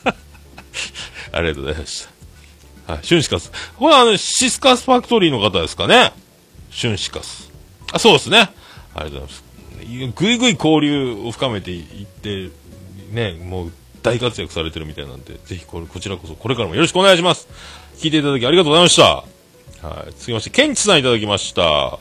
ありがとうございました。はい、シュンシカス。これはあの、シスカスファクトリーの方ですかね。シュンシカス。あ、そうですね。ありがとうございます。ぐいぐい交流を深めていって、ね、もう大活躍されてるみたいなんで、ぜひこれ、こちらこそ、これからもよろしくお願いします。聞いていただきありがとうございました。はい。続きまして、ケンチさんいただきました。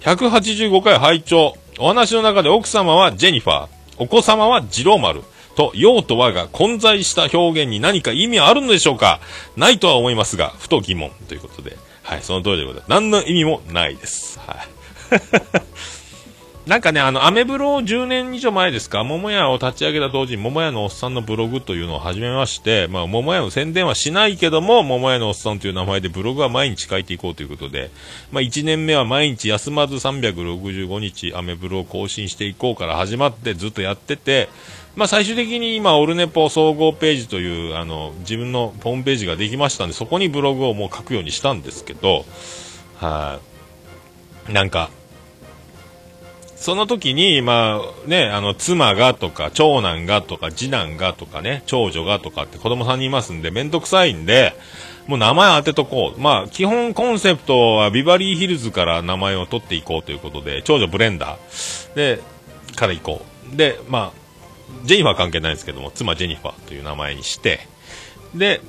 185回拝聴お話の中で奥様はジェニファー、お子様はジローマルと、陽と和が混在した表現に何か意味はあるのでしょうかないとは思いますが、ふと疑問ということで。はい、その通りでございます。何の意味もないです。はい。なんかね、あの、アメブロを10年以上前ですか、桃屋を立ち上げた当時に、桃屋のおっさんのブログというのを始めまして、まあ、桃屋の宣伝はしないけども、桃屋のおっさんという名前でブログは毎日書いていこうということで、まあ、1年目は毎日休まず365日アメブロを更新していこうから始まってずっとやってて、まあ、最終的に今、オルネポ総合ページという、あの、自分のホームページができましたんで、そこにブログをもう書くようにしたんですけど、はい、なんか、その時に、まあね、あの、妻がとか、長男がとか、次男がとかね、長女がとかって子供さんにいますんで、めんどくさいんで、もう名前当てとこう。まあ、基本コンセプトはビバリーヒルズから名前を取っていこうということで、長女ブレンダー。で、から行こう。で、まあ、ジェニファー関係ないですけども、妻ジェニファーという名前にして、で、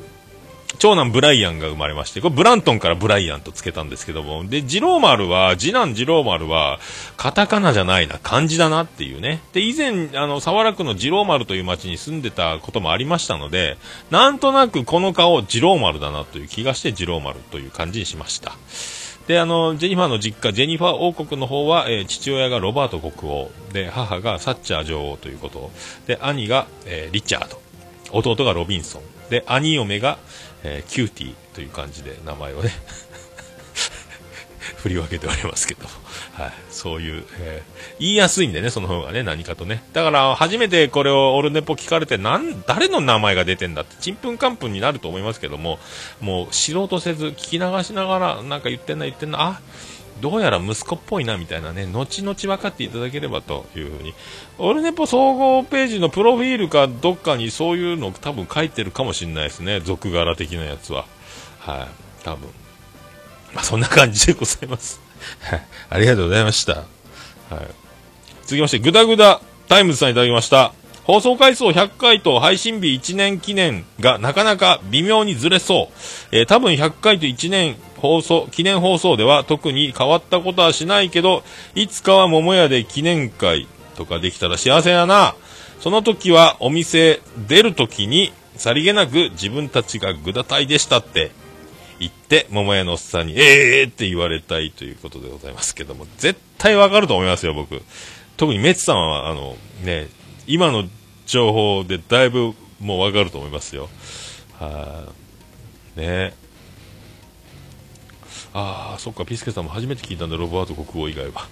長男ブライアンが生まれまして、これブラントンからブライアンとつけたんですけども、で、ジローマルは、次男ジローマルは、カタカナじゃないな、漢字だなっていうね。で、以前、あの、沢楽のジローマルという町に住んでたこともありましたので、なんとなくこの顔、ジローマルだなという気がして、ジローマルという感じにしました。で、あの、ジェニファーの実家、ジェニファー王国の方は、えー父親がロバート国王、で、母がサッチャー女王ということ、で、兄が、えーリチャード、弟がロビンソン、で、兄嫁が、えーキューティーという感じで名前をね、振り分けておりますけども、はい、そういう、えー言いやすいんでね、その方がね、何かとね。だから、初めてこれをオルネポ聞かれて、なん、誰の名前が出てんだって、ちんぷんかんぷんになると思いますけども、もう、知ろうとせず、聞き流しながら、なんか言ってんな、言ってんな、あ、どうやら息子っぽいな、みたいなね、後々分かっていただければというふうに。オルネポ総合ページのプロフィールかどっかにそういうの多分書いてるかもしれないですね、続柄的なやつは。はい、多分。まあ、そんな感じでございます。はい。ありがとうございました。はい。続きまして、ぐだぐだタイムズさんいただきました。放送回数100回と配信日1年記念がなかなか微妙にずれそう。えー多分100回と1年放送、記念放送では特に変わったことはしないけど、いつかは桃屋で記念会とかできたら幸せやな。その時はお店出る時にさりげなく自分たちがぐだ隊でしたって言って、桃屋のおっさんに、ええーって言われたいということでございますけども、絶対わかると思いますよ、僕。特にメッツさんは、あの、ね、今の情報でだいぶもうわかると思いますよ。はい、ねああ、そっか、ピスケさんも初めて聞いたんだ、ロバート国王以外は。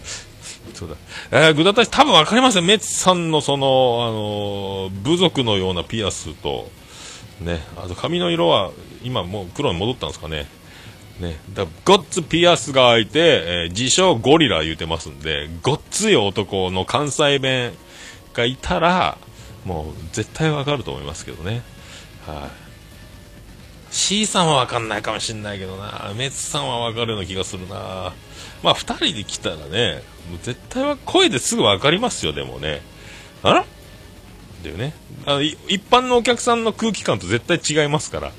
そうだ。えー、ぐだたし、多分わかりますよ。メッツさんのその、あのー部族のようなピアスと、ね、あと髪の色は今もう黒に戻ったんですかね。ね、だごっつピアスが開いて、えー自称ゴリラ言うてますんで、ごっつい男の関西弁がいたら、もう絶対わかると思いますけどね。はい。C さんはわかんないかもしんないけどな。メツさんはわかるような気がするな。まあ、二人で来たらね、もう絶対は声ですぐわかりますよ、でもね。あら？っていうねあの一般のお客さんの空気感と絶対違いますから、はい、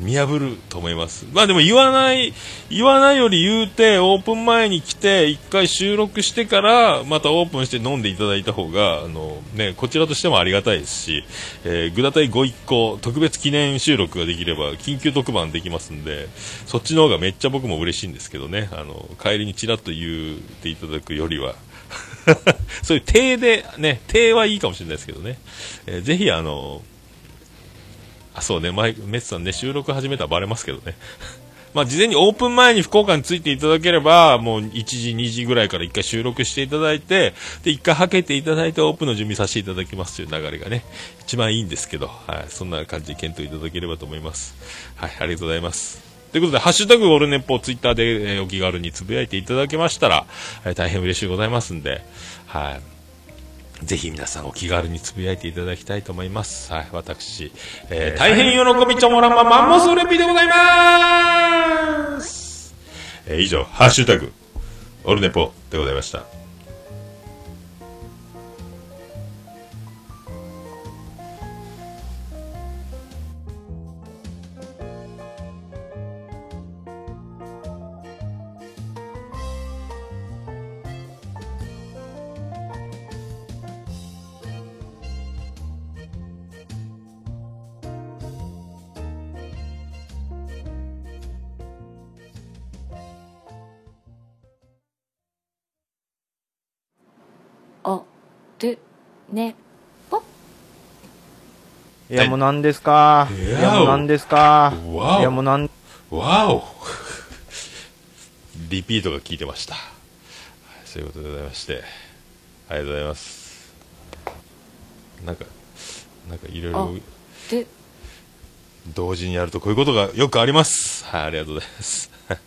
見破ると思います。まあでも言わない言わないより言うてオープン前に来て一回収録してからまたオープンして飲んでいただいた方があの、ね、こちらとしてもありがたいですし、えー、ぐだたいご一行特別記念収録ができれば緊急特番できますんでそっちの方がめっちゃ僕も嬉しいんですけどね。あの帰りにちらっと言っていただくよりは。そういう手で、ね、手はいいかもしれないですけどね、えーぜひあの、あ、そうね、マイメッツさんね、収録始めたらバレますけどね、まあ、事前にオープン前に福岡に着いていただければ、もう1時、2時ぐらいから1回収録していただいて、で、1回はけていただいてオープンの準備させていただきますという流れがね、一番いいんですけど、はい、そんな感じで検討いただければと思います。はい、ありがとうございます。ということで、ハッシュタグオルネッポツイッターで、えーお気軽につぶやいていただけましたら、えー大変嬉しいございますんで、はい。ぜひ皆さんお気軽につぶやいていただきたいと思います。はい、私、えー大変喜びちょもらんまマンモスレピでございます。えー以上、ハッシュタグ、オルネポでございました。るね。ぽいやもう何ですか？いや。もう何ですか？わお。いやもうなんわお。リピートが効いてました。はいそういうことでございまして、ありがとうございます。なんか、なんかいろいろる同時にやるとこういうことがよくあります。はい、ありがとうございます。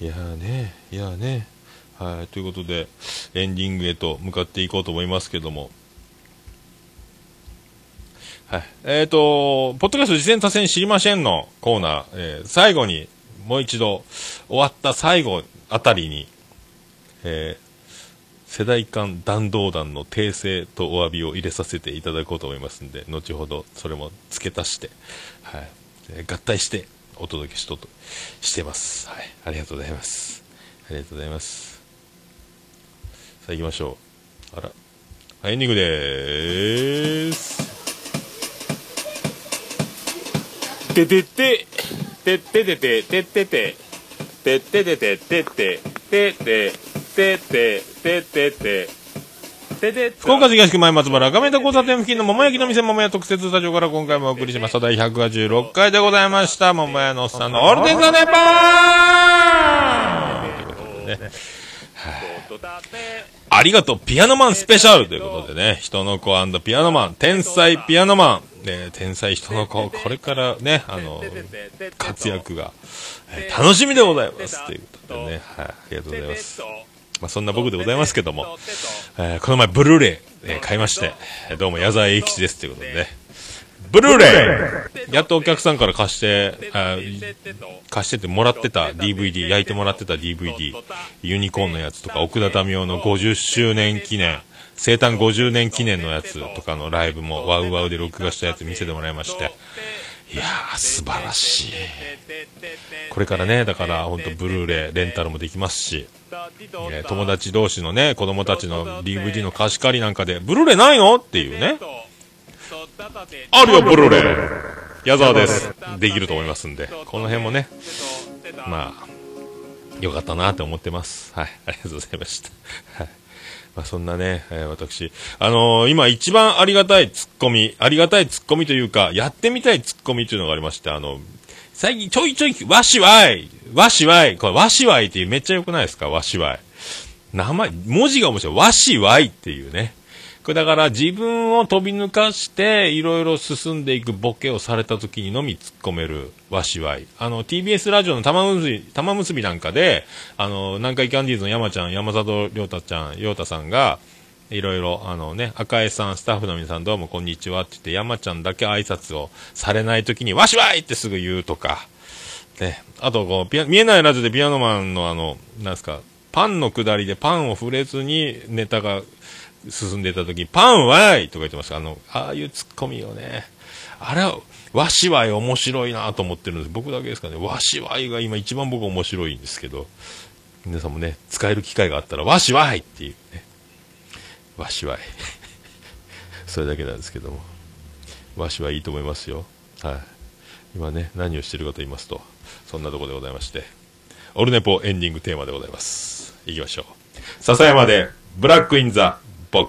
いやーね、いやーね。はい、ということで、エンディングへと向かっていこうと思いますけども。はい。えっ、と、ポッドキャスト事前多戦知りませんのコーナー、えー最後に、もう一度、終わった最後あたりに、えー世代間弾道弾の訂正とお詫びを入れさせていただこうと思いますんで、後ほどそれも付け足して、はい、えー合体してお届けしととしてます。はい、ありがとうございます。ありがとうございます。さあ行きましょう。あら、はいエンディングでーす。ててて、てっててて、てってて、てっててて、てって、てって、てって、てってて、福岡市東区前松原赤目田交差点付近の桃焼きの店桃屋特設スタジオから今回もお送りしました第186回でございました。桃屋のおっさんのオールデンザネパー。ンということでね。ありがとう、ピアノマンスペシャルということでね、人の子ピアノマン、天才ピアノマン、ね、天才人の子、これからね、あの、活躍が、えー楽しみでございます。ということでね、はい、ありがとうございます。まあ、そんな僕でございますけども、えーこの前、ブルーレイ、えー買いまして、えーどうも矢沢永吉です。ということでね、ブルーレイやっとお客さんから貸して、あ貸しててもらってた DVD、焼いてもらってた DVD、ユニコーンのやつとか、奥田民生の50周年記念、生誕50年記念のやつとかのライブもワウワウで録画したやつ見せてもらいまして、いやー、素晴らしい。これからね、だから本当ブルーレイ、レンタルもできますし、えー友達同士のね、子供たちの DVD の貸し借りなんかで、ブルーレイないの？っていうね。あるよ、ブルーレイ。矢沢です。できると思いますんで、この辺もね、まあ、よかったなって思ってます。はい、ありがとうございました。はい。まあ、そんなね、えー私、あのー今一番ありがたいツッコミ、ありがたいツッコミというか、やってみたいツッコミというのがありまして、あの、最近ちょいちょい、わしわい、わしわい、これわしわいっていうめっちゃ良くないですか、わしわい。名前、文字が面白い。わしわいっていうね。だから自分を飛び抜かして、いろいろ進んでいくボケをされた時にのみ突っ込めるわしわい。あの、TBS ラジオの玉結び、玉結びなんかで、あの、南海キャンディーズの山ちゃん、山里亮太ちゃん、亮太さんが、いろいろ、あのね、赤江さん、スタッフの皆さんどうもこんにちはって言って、山ちゃんだけ挨拶をされない時に、わしわいってすぐ言うとか、ね、あとこう、見えないラジオでピアノマンのあの、なんですか、パンの下りでパンを触れずにネタが進んでいた時パンわいとか言ってました。あの、ああいうツッコミをね、あれは、わしわい面白いなと思ってるんです。僕だけですかね。わしわいが今一番僕面白いんですけど、皆さんもね、使える機会があったら、わしわいっていうね。わしわい。それだけなんですけども。わしはいいと思いますよ。はい。今ね、何をしてるかと言いますと、そんなところでございまして、オルネポエンディングテーマでございます。いきましょう。笹山で、ブラックインザボ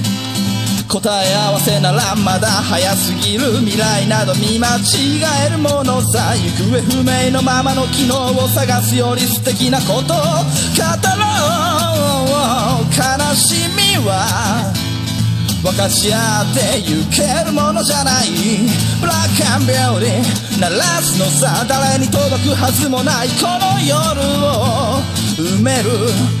答え合わせならまだ早すぎる未来など見間違えるものさ行方不明のままの機能を探すより素敵なことを語ろう。悲しみは分かち合ってゆけるものじゃない。ブラックアンビューティー鳴らすのさ誰に届くはずもないこの夜を埋める。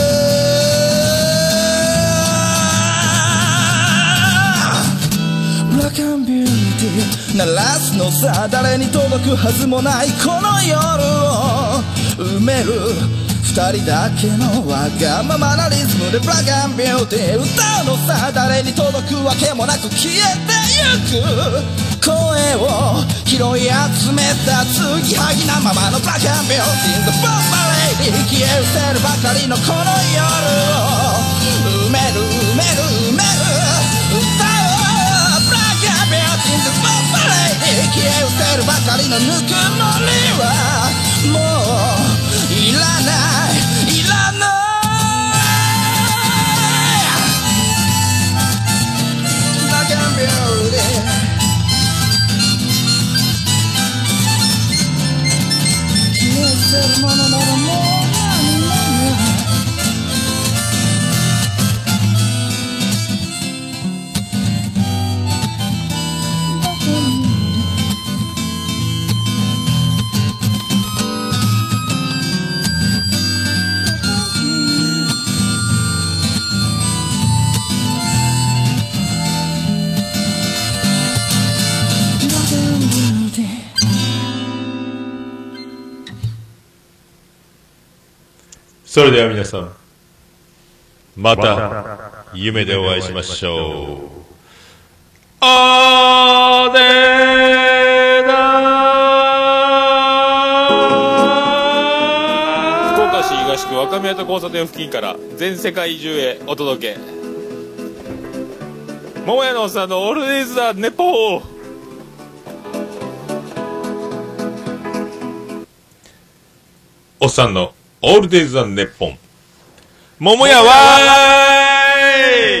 ブラックアンビューティー鳴らすのさ誰に届くはずもないこの夜を埋める二人だけのわがままなリズムでブラックアンビューティー歌うのさ誰に届くわけもなく消えてゆく声を拾い集めた継ぎはぎなままのブラックアンビューティー The Bomb Lady 消え失せるばかりのこの夜を埋める埋める埋めるビューティー The Bomb Lady 消え失せるばかりのぬくもりはもういらないいらないブラックアンビューティー消え失せるものならもそれでは皆さん、また、夢でお会いしましょう。あーでー。だ福岡市東区若宮と交差点付近から全世界中へお届け。桃屋のおっさんのオールデイズ・ザ・ネポー。おっさんのオールデイズ・ザ・ネッポン。桃屋わーい